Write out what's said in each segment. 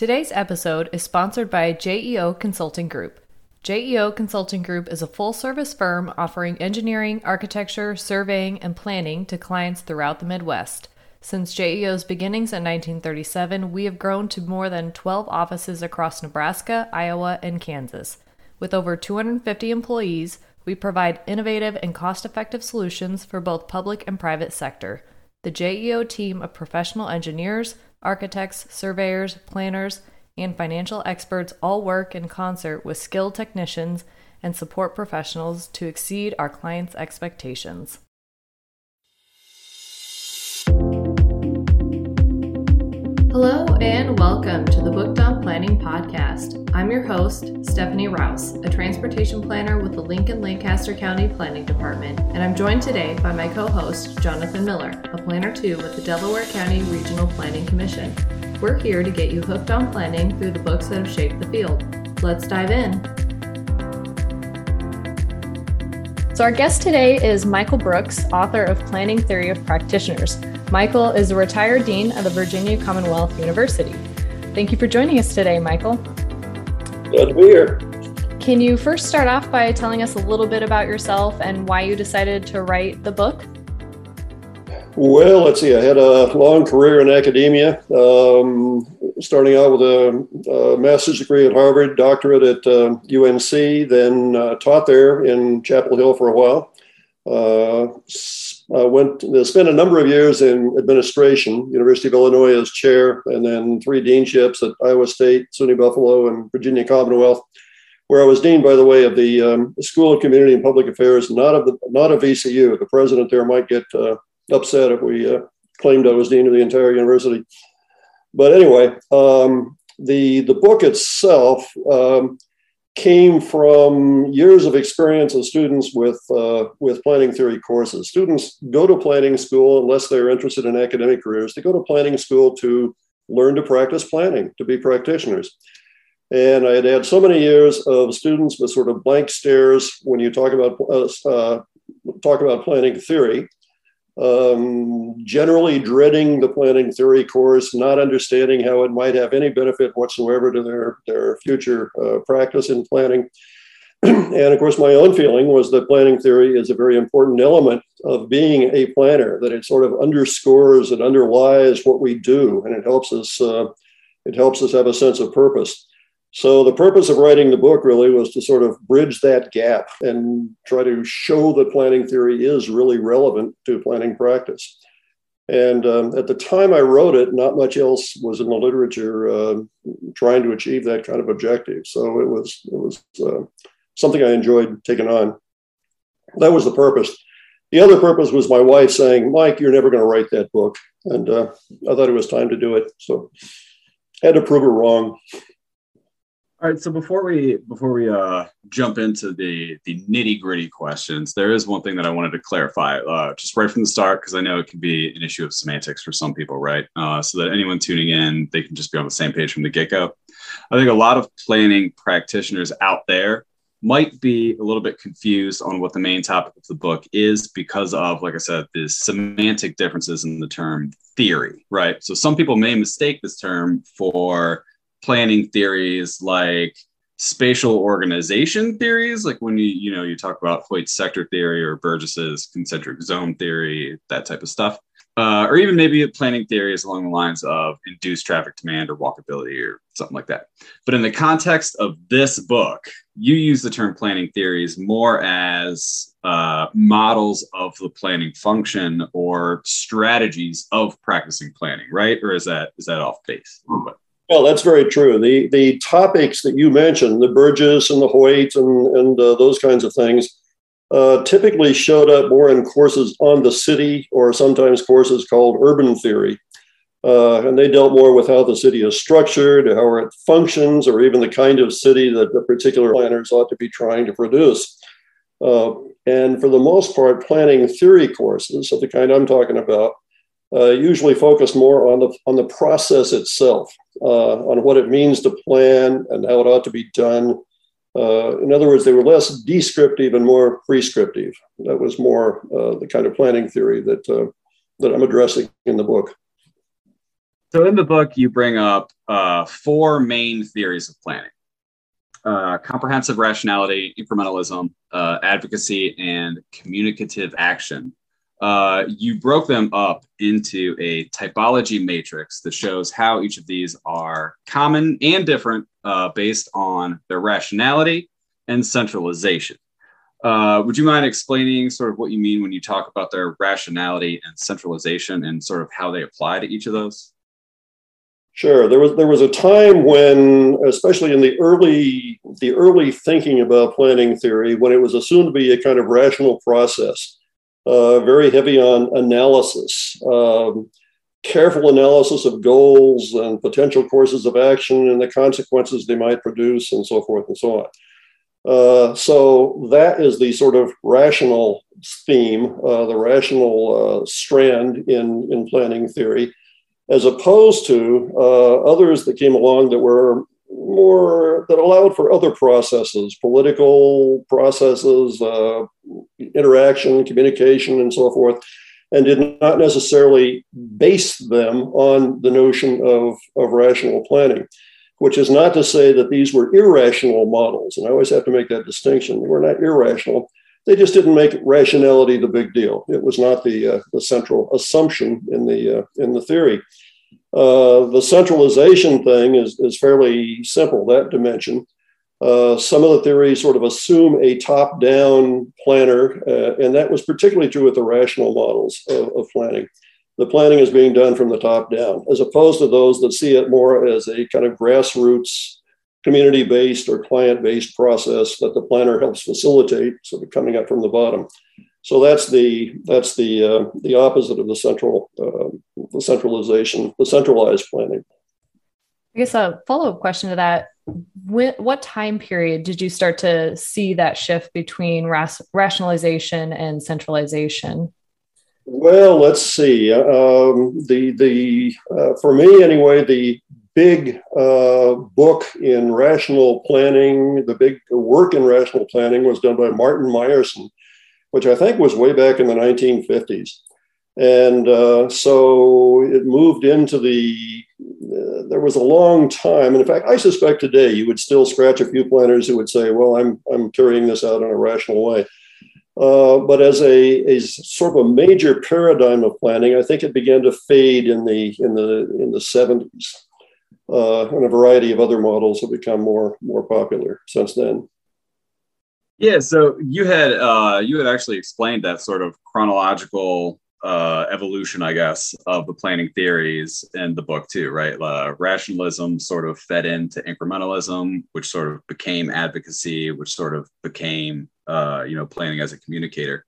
Today's episode is sponsored by JEO Consulting Group. JEO Consulting Group is a full service firm offering engineering, architecture, surveying, and planning to clients throughout the Midwest. Since JEO's beginnings in 1937, we have grown to more than 12 offices across Nebraska, Iowa, and Kansas. With over 250 employees, we provide innovative and cost effective solutions for both public and private sector. The JEO team of professional engineers, architects, surveyors, planners, and financial experts all work in concert with skilled technicians and support professionals to exceed our clients' expectations. And welcome to the Booked on Planning podcast. I'm your host, Stephanie Rouse, a transportation planner with the Lincoln Lancaster County Planning Department, and I'm joined today by my co host, Jonathan Miller, a planner too with the Delaware County Regional Planning Commission. We're here to get you hooked on planning through the books that have shaped the field. Let's dive in. So, our guest today is Michael Brooks, author of Planning Theory of Practitioners. Michael is a retired dean of the Virginia Commonwealth University. Thank you for joining us today, Michael. Glad to be here. Can you first start off by telling us a little bit about yourself and why you decided to write the book? Well, let's see. I had a long career in academia, um, starting out with a, a, master's degree at Harvard, doctorate at uh, UNC, then uh, taught there in Chapel Hill for a while. Uh, went spent a number of years in administration, University of Illinois as chair, and then three deanships at Iowa State, SUNY Buffalo, and Virginia Commonwealth, where I was dean, by the way, of the um, School of Community and Public Affairs, not of the not of VCU. The president there might get uh, upset if we uh, claimed I was dean of the entire university. But anyway, um, the the book itself um, came from years of experience of students with uh, with planning theory courses. Students go to planning school unless they're interested in academic careers. They go to planning school to learn to practice planning, to be practitioners. And I had had so many years of students with sort of blank stares when you talk about uh, uh talk about planning theory um, generally dreading the planning theory course, not understanding how it might have any benefit whatsoever to their, their future uh, practice in planning. and of course, my own feeling was that planning theory is a very important element of being a planner, that it sort of underscores and underlies what we do, and it helps us, uh, it helps us have a sense of purpose. So the purpose of writing the book really was to sort of bridge that gap and try to show that planning theory is really relevant to planning practice. And um, at the time I wrote it, not much else was in the literature uh, trying to achieve that kind of objective. So it was it was uh, something I enjoyed taking on. That was the purpose. The other purpose was my wife saying, "Mike, you're never going to write that book," and uh, I thought it was time to do it. So I had to prove her wrong. All right. So before we before we uh, jump into the the nitty gritty questions, there is one thing that I wanted to clarify, uh, just right from the start, because I know it can be an issue of semantics for some people, right? Uh, so that anyone tuning in, they can just be on the same page from the get go. I think a lot of planning practitioners out there might be a little bit confused on what the main topic of the book is because of, like I said, the semantic differences in the term theory, right? So some people may mistake this term for planning theories like spatial organization theories, like when you you know you talk about Hoyt's sector theory or Burgess's concentric zone theory, that type of stuff, uh, or even maybe planning theories along the lines of induced traffic demand or walkability or something like that. But in the context of this book, you use the term planning theories more as uh, models of the planning function or strategies of practicing planning, right? Or is that is that off base? Well, that's very true. The the topics that you mentioned, the Burgess and the Hoyt and and uh, those kinds of things, uh, typically showed up more in courses on the city or sometimes courses called urban theory, uh, and they dealt more with how the city is structured, how it functions, or even the kind of city that the particular planners ought to be trying to produce. Uh, and for the most part, planning theory courses of the kind I'm talking about uh, usually focus more on the on the process itself, on what it means to plan and how it ought to be done. Uh, in other words, they were less descriptive and more prescriptive. That was more uh, the kind of planning theory that uh, that I'm addressing in the book. So in the book, you bring up uh, four main theories of planning. Uh, comprehensive rationality, incrementalism, uh, advocacy, and communicative action. Uh, you broke them up into a typology matrix that shows how each of these are common and different uh, based on their rationality and centralization. Uh, would you mind explaining sort of what you mean when you talk about their rationality and centralization and sort of how they apply to each of those? Sure. There was there was a time when, especially in the early the early thinking about planning theory, when it was assumed to be a kind of rational process, uh, very heavy on analysis, um, careful analysis of goals and potential courses of action and the consequences they might produce, and so forth and so on. Uh, so that is the sort of rational theme, uh, the rational uh, strand in in planning theory as opposed to uh, others that came along that were more that allowed for other processes, political processes, uh, interaction, communication, and so forth, and did not necessarily base them on the notion of, of rational planning, which is not to say that these were irrational models. And I always have to make that distinction. They were not irrational. They just didn't make rationality the big deal. It was not the, uh, the central assumption in the, uh, in the theory. Uh, the centralization thing is, is fairly simple, that dimension. Uh, some of the theories sort of assume a top down planner, uh, and that was particularly true with the rational models of, of, planning. The planning is being done from the top down, as opposed to those that see it more as a kind of grassroots, community based or client based process that the planner helps facilitate, sort of coming up from the bottom. So that's the that's the uh, the opposite of the central uh, the centralization, the centralized planning. I guess a follow up question to that: when, What time period did you start to see that shift between ras- rationalization and centralization? Well, let's see. Um, the the uh, for me anyway, the big uh, book in rational planning, the big work in rational planning was done by Martin Meyerson which I think was way back in the 1950s. And uh, so it moved into the, uh, there was a long time. And in fact, I suspect today you would still scratch a few planners who would say, well, I'm, I'm carrying this out in a rational way. Uh, but as a, a sort of a major paradigm of planning, I think it began to fade in the, in the, in the 70s. Uh, and a variety of other models have become more, more popular since then. Yeah, so you had uh, you had actually explained that sort of chronological uh, evolution, I guess, of the planning theories in the book too, right? Uh, rationalism sort of fed into incrementalism, which sort of became advocacy, which sort of became uh, you know planning as a communicator,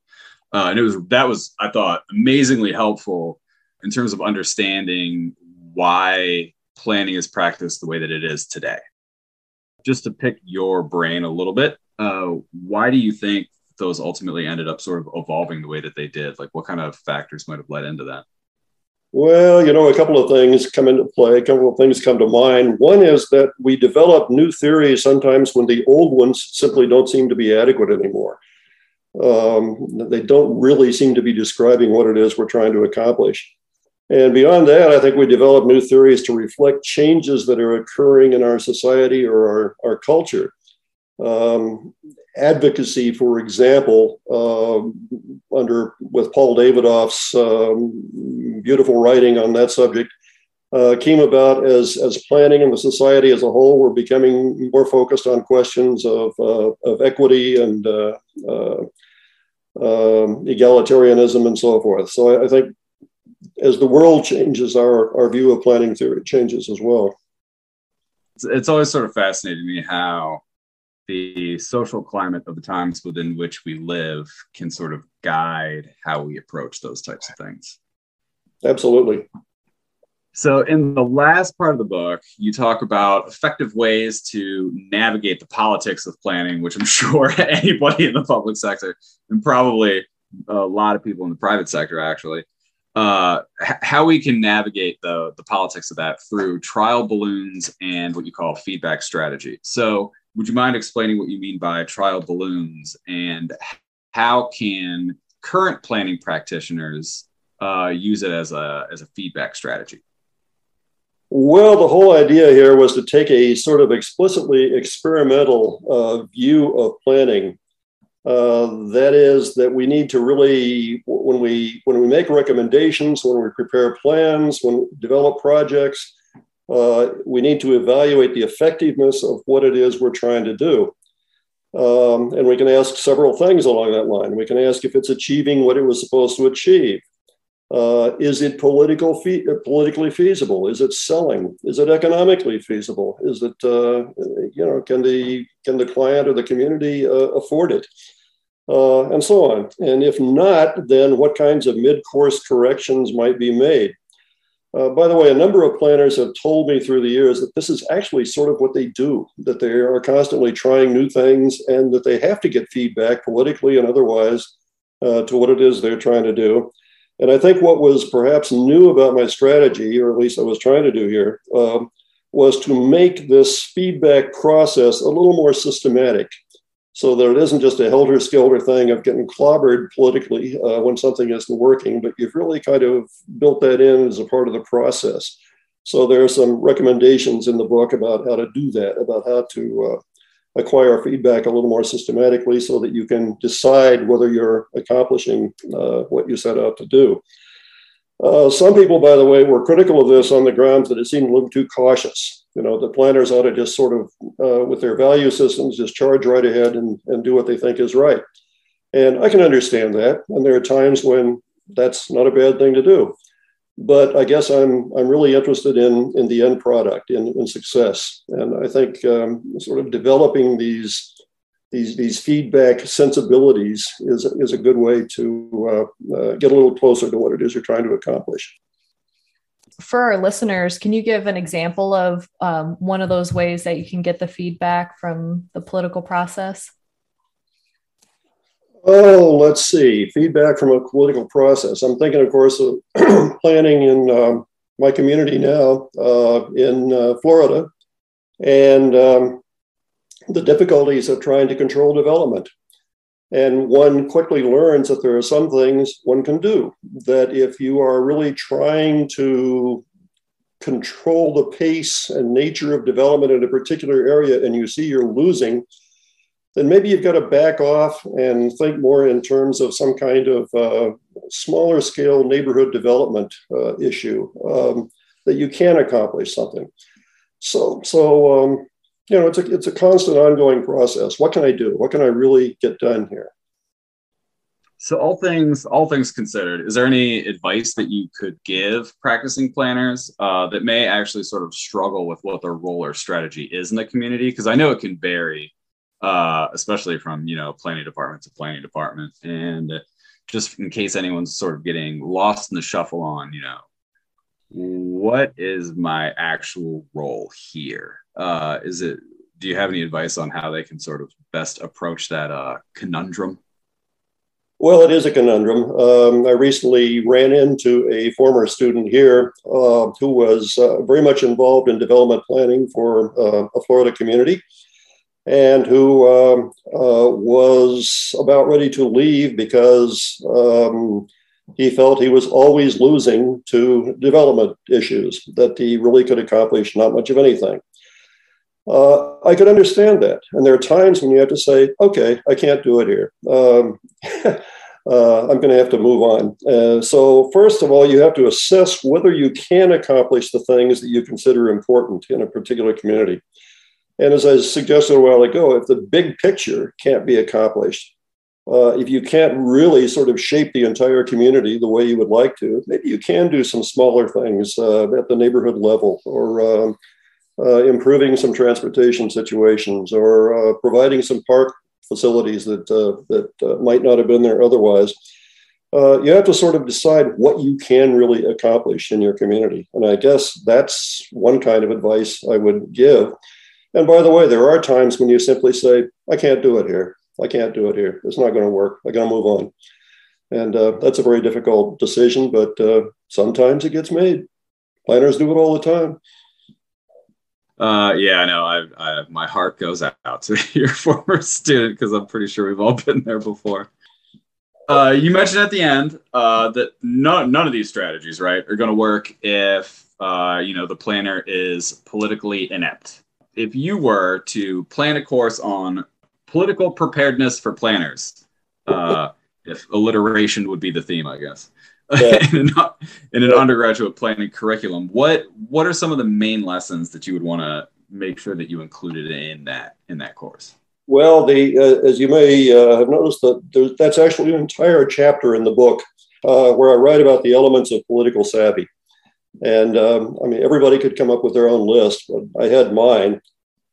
uh, and it was that was I thought amazingly helpful in terms of understanding why planning is practiced the way that it is today. Just to pick your brain a little bit, uh, why do you think those ultimately ended up sort of evolving the way that they did? Like, what kind of factors might have led into that? Well, you know, a couple of things come into play. A couple of things come to mind. One is that we develop new theories sometimes when the old ones simply don't seem to be adequate anymore. Um, they don't really seem to be describing what it is we're trying to accomplish. And beyond that, I think we develop new theories to reflect changes that are occurring in our society or our, our culture. Um, advocacy, for example, uh, under with Paul Davidoff's um, beautiful writing on that subject, uh, came about as as planning and the society as a whole were becoming more focused on questions of uh, of equity and uh, uh, um, egalitarianism and so forth. So I, I think as the world changes, our our view of planning theory changes as well. It's, always sort of fascinating me how the social climate of the times within which we live can sort of guide how we approach those types of things. Absolutely. So, in the last part of the book, you talk about effective ways to navigate the politics of planning, which I'm sure anybody in the public sector and probably a lot of people in the private sector actually uh, how we can navigate the the politics of that through trial balloons and what you call feedback strategy. So, would you mind explaining what you mean by trial balloons and how can current planning practitioners uh, use it as a as a feedback strategy? Well, the whole idea here was to take a sort of explicitly experimental uh, view of planning. Uh, that is, that we need to really, when we when we make recommendations, when we prepare plans, when we develop projects, uh, we need to evaluate the effectiveness of what it is we're trying to do. Um, and we can ask several things along that line. We can ask if it's achieving what it was supposed to achieve. Uh, is it political fe- politically feasible? Is it selling? Is it economically feasible? Is it uh, you know can the can the client or the community uh, afford it? Uh, and so on. And if not, then what kinds of mid-course corrections might be made? Uh, by the way, a number of planners have told me through the years that this is actually sort of what they do, that they are constantly trying new things and that they have to get feedback politically and otherwise uh, to what it is they're trying to do. And I think what was perhaps new about my strategy, or at least I was trying to do here, um, was to make this feedback process a little more systematic so that it isn't just a helter skelter thing of getting clobbered politically uh, when something isn't working, but you've really kind of built that in as a part of the process. So there are some recommendations in the book about how to do that, about how to uh, acquire feedback a little more systematically so that you can decide whether you're accomplishing uh, what you set out to do. Uh, some people, by the way, were critical of this on the grounds that it seemed a little too cautious you know the planners ought to just sort of uh, with their value systems just charge right ahead and, and do what they think is right. And i can understand that. And there are times when that's not a bad thing to do. But i guess i'm i'm really interested in in the end product in, in success. And i think um, sort of developing these these these feedback sensibilities is is a good way to uh, uh, get a little closer to what it is you're trying to accomplish for our listeners, can you give an example of um, one of those ways that you can get the feedback from the political process? Oh, let's see. Feedback from a political process. I'm thinking, of course, of planning in um, my community now uh, in uh, Florida and um, the difficulties of trying to control development. And one quickly learns that there are some things one can do. That if you are really trying to control the pace and nature of development in a particular area and you see you're losing, then maybe you've got to back off and think more in terms of some kind of uh, smaller scale neighborhood development uh, issue um, that you can accomplish something. So, so um, you know, it's a, it's a constant ongoing process. What can I do? What can I really get done here? So all things all things considered, is there any advice that you could give practicing planners uh, that may actually sort of struggle with what their role or strategy is in the community? Because I know it can vary, uh, especially from you know planning department to planning department, and just in case anyone's sort of getting lost in the shuffle on you know what is my actual role here? Uh, is it? Do you have any advice on how they can sort of best approach that uh, conundrum? Well, it is a conundrum. Um, I recently ran into a former student here uh, who was uh, very much involved in development planning for uh, a Florida community and who um, uh, was about ready to leave because um, he felt he was always losing to development issues, that he really could accomplish not much of anything. Uh, I could understand that. And there are times when you have to say, okay, I can't do it here. Um, uh, I'm going to have to move on. Uh, so, first of all, you have to assess whether you can accomplish the things that you consider important in a particular community. And as I suggested a while ago, if the big picture can't be accomplished, uh, if you can't really sort of shape the entire community the way you would like to, maybe you can do some smaller things uh, at the neighborhood level or um, uh, improving some transportation situations or uh, providing some park facilities that, uh, that might not have been there otherwise. you have to sort of decide what you can really accomplish in your community. And I guess that's one kind of advice I would give. And by the way, there are times when you simply say, I can't do it here. I can't do it here. It's not going to work. I got to move on. And uh, that's a very difficult decision, but uh, sometimes it gets made. Planners do it all the time. Uh, yeah, I know. I, I, my heart goes out to your former student because I'm pretty sure we've all been there before. Uh, you mentioned at the end uh, that none, none of these strategies, right, are going to work if uh, you know, the planner is politically inept. If you were to plan a course on political preparedness for planners, uh, if alliteration would be the theme, I guess, yeah. in, an, in, an, undergraduate planning curriculum, what what are some of the main lessons that you would want to make sure that you included in that in that course? Well, the uh, as you may uh, have noticed, that that's actually an entire chapter in the book uh, where I write about the elements of political savvy. And um, I mean, everybody could come up with their own list, but I had mine.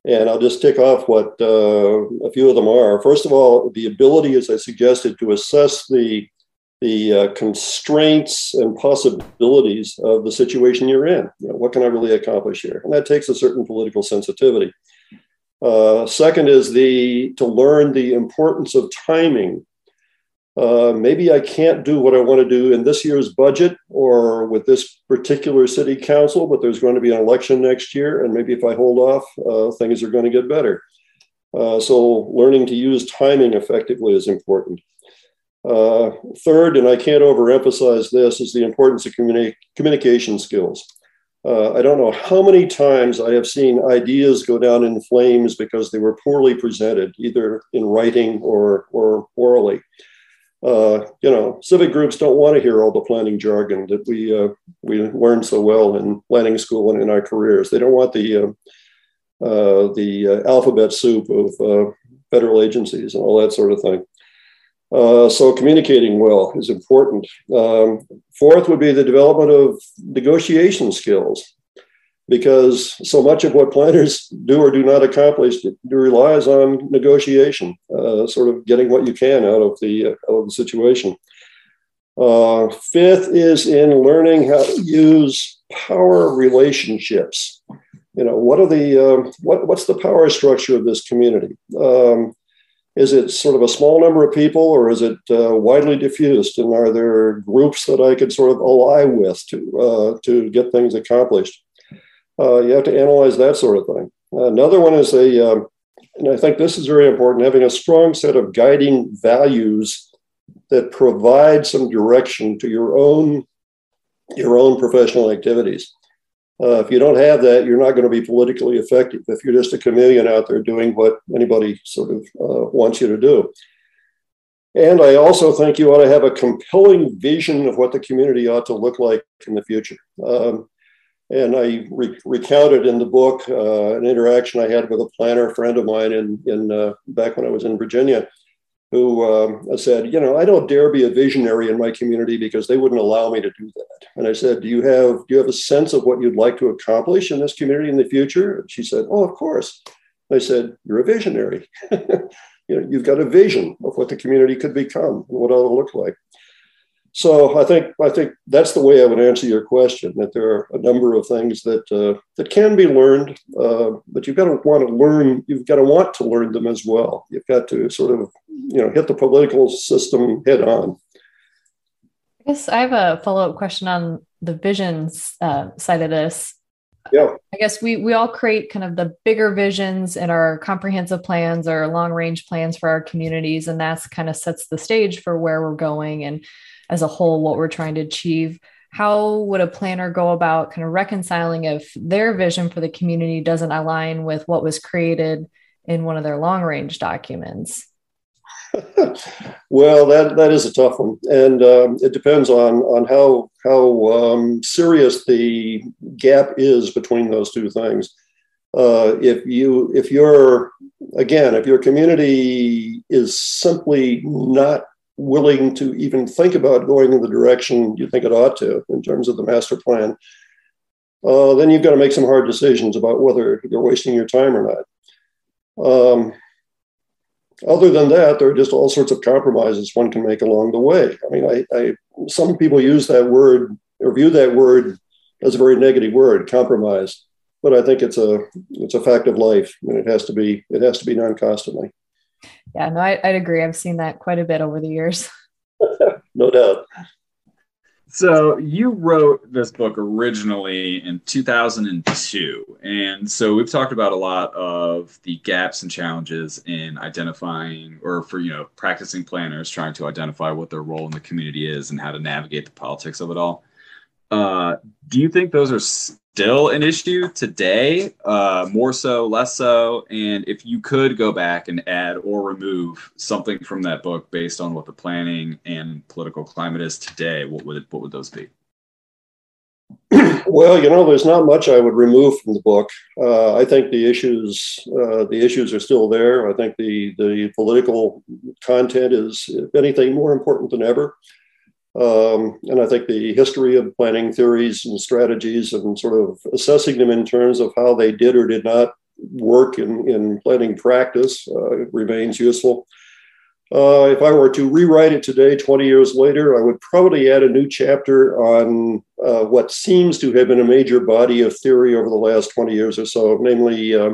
And I'll just tick off what uh, a few of them are. First of all, the ability, as I suggested, to assess the the uh, constraints and possibilities of the situation you're in. You know, what can I really accomplish here? And that takes a certain political sensitivity. Uh, second is the to learn the importance of timing uh, maybe I can't do what I want to do in this year's budget or with this particular city council, but there's going to be an election next year. And maybe if I hold off, uh, things are going to get better. Uh, so learning to use timing effectively is important. Uh, third, and I can't overemphasize this, is the importance of communi- communication skills. Uh, I don't know how many times I have seen ideas go down in flames because they were poorly presented, either in writing or, or orally uh, you know, civic groups don't want to hear all the planning jargon that we uh, we learned so well in planning school and in our careers. They don't want the uh, uh the uh, alphabet soup of uh, federal agencies and all that sort of thing. so communicating well is important. Um, fourth would be the development of negotiation skills because so much of what planners do or do not accomplish relies on negotiation, uh, sort of getting what you can out of the, uh, out of the situation. Uh, fifth is in learning how to use power relationships. You know, what are the uh, what, what's the power structure of this community? Um, is it sort of a small number of people, or is it uh, widely diffused? And are there groups that I could sort of ally with to uh, to get things accomplished? Uh, you have to analyze that sort of thing. Another one is a, um, and I think this is very important, having a strong set of guiding values that provide some direction to your own your own professional activities. Uh, if you don't have that, you're not going to be politically effective. If you're just a chameleon out there doing what anybody sort of uh, wants you to do. And I also think you ought to have a compelling vision of what the community ought to look like in the future. Um, and I re- recounted in the book uh, an interaction I had with a planner friend of mine in, in uh, back when I was in Virginia, who um, said, "You know, I don't dare be a visionary in my community because they wouldn't allow me to do that." And I said, "Do you have do you have a sense of what you'd like to accomplish in this community in the future?" She said, "Oh, of course." And I said, "You're a visionary. you know, you've got a vision of what the community could become what it'll look like." So I think I think that's the way I would answer your question. That there are a number of things that uh, that can be learned, uh, but you've got to want to learn. You've got to want to learn them as well. You've got to sort of you know hit the political system head on. I guess I have a follow up question on the visions uh, side of this. Yeah. I guess we we all create kind of the bigger visions in our comprehensive plans or long range plans for our communities, and that's kind of sets the stage for where we're going and as a whole what we're trying to achieve. How would a planner go about kind of reconciling if their vision for the community doesn't align with what was created in one of their long range documents? Well that that is a tough one. And um, it depends on on how how um, serious the gap is between those two things. Uh, if you if you're again if your community is simply not willing to even think about going in the direction you think it ought to in terms of the master plan, uh, then you've got to make some hard decisions about whether you're wasting your time or not. Um, other than that, there are just all sorts of compromises one can make along the way. I mean, I, I some people use that word or view that word as a very negative word, compromise. But I think it's a it's a fact of life, and it has to be it has to be done constantly. Yeah, no, I, would agree. I've seen that quite a bit over the years. no doubt. So you wrote this book originally in 2002. And so we've talked about a lot of the gaps and challenges in identifying or for, you know, practicing planners trying to identify what their role in the community is and how to navigate the politics of it all. Uh, do you think those are still an issue today? Uh, more so, less so? And if you could go back and add or remove something from that book based on what the planning and political climate is today, what would it, what would those be? well, you know, there's not much I would remove from the book. Uh, I think the issues uh, the issues are still there. I think the the political content is, if anything, more important than ever. Um, and I think the history of planning theories and strategies and sort of assessing them in terms of how they did or did not work in, in planning practice uh, remains useful. Uh, if I were to rewrite it today, 20 years later, I would probably add a new chapter on uh, what seems to have been a major body of theory over the last 20 years or so, namely uh,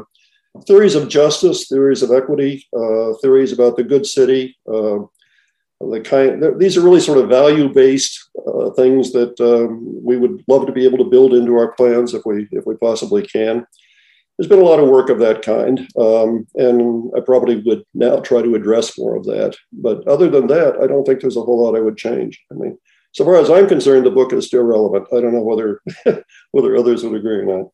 theories of justice, theories of equity, uh, theories about the good city. The kind these are really sort of value-based uh, things that um, we would love to be able to build into our plans if we if we possibly can there's been a lot of work of that kind, um, and I probably would now try to address more of that. But other than that, I don't think there's a whole lot I would change. I mean, so far as I'm concerned, the book is still relevant. I don't know whether whether others would agree or not.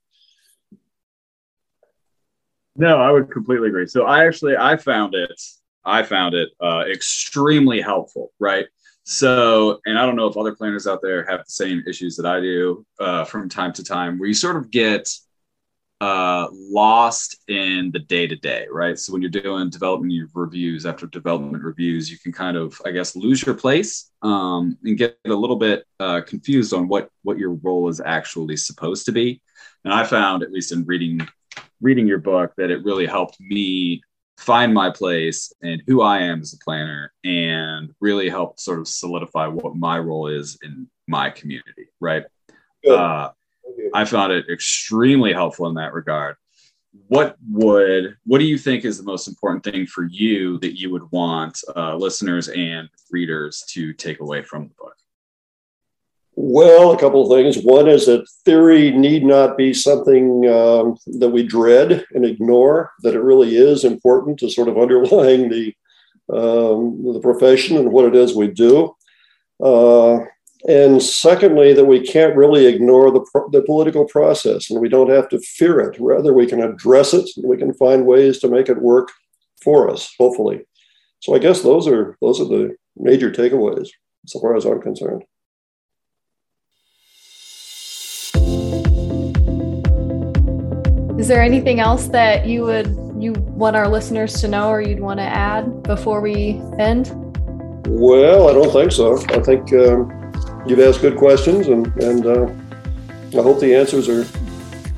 No, I would completely agree. So I actually I found it I found it uh, extremely helpful. Right. So, and I don't know if other planners out there have the same issues that I do uh, from time to time, where you sort of get uh, lost in the day to day, right? So when you're doing development reviews after development reviews, you can kind of, I guess, lose your place um, and get a little bit uh, confused on what what your role is actually supposed to be. And I found, at least in reading reading your book, that it really helped me find my place and who I am as a planner, and really help sort of solidify what my role is in my community, right? Uh, I found it extremely helpful in that regard. What would what do you think is the most important thing for you that you would want uh, listeners and readers to take away from the book? Well, a couple of things. One is that theory need not be something um, that we dread and ignore. That it really is important to sort of underlying the um, the profession and what it is we do. Uh, and secondly, that we can't really ignore the, the political process and we don't have to fear it. Rather, we can address it and we can find ways to make it work for us, hopefully. So I guess those are those are the major takeaways so far as I'm concerned. Is there anything else that you would you want our listeners to know or you'd want to add before we end? Well, I don't think so. I think um, you've asked good questions, and and uh, I hope the answers are.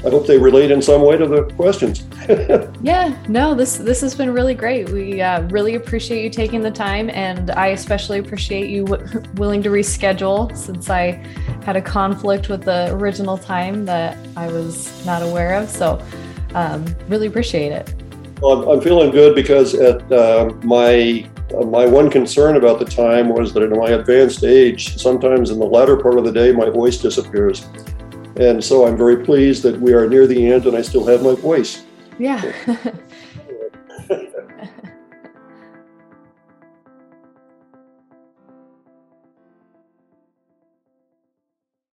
I hope they relate in some way to the questions. yeah, no, this this has been really great. We uh, really appreciate you taking the time, and I especially appreciate you w- willing to reschedule since I had a conflict with the original time that I was not aware of. So, um, really appreciate it. Well, I'm feeling good because at uh, my uh, my one concern about the time was that in my advanced age, sometimes in the latter part of the day, my voice disappears. And so I'm very pleased that we are near the end and I still have my voice. Yeah.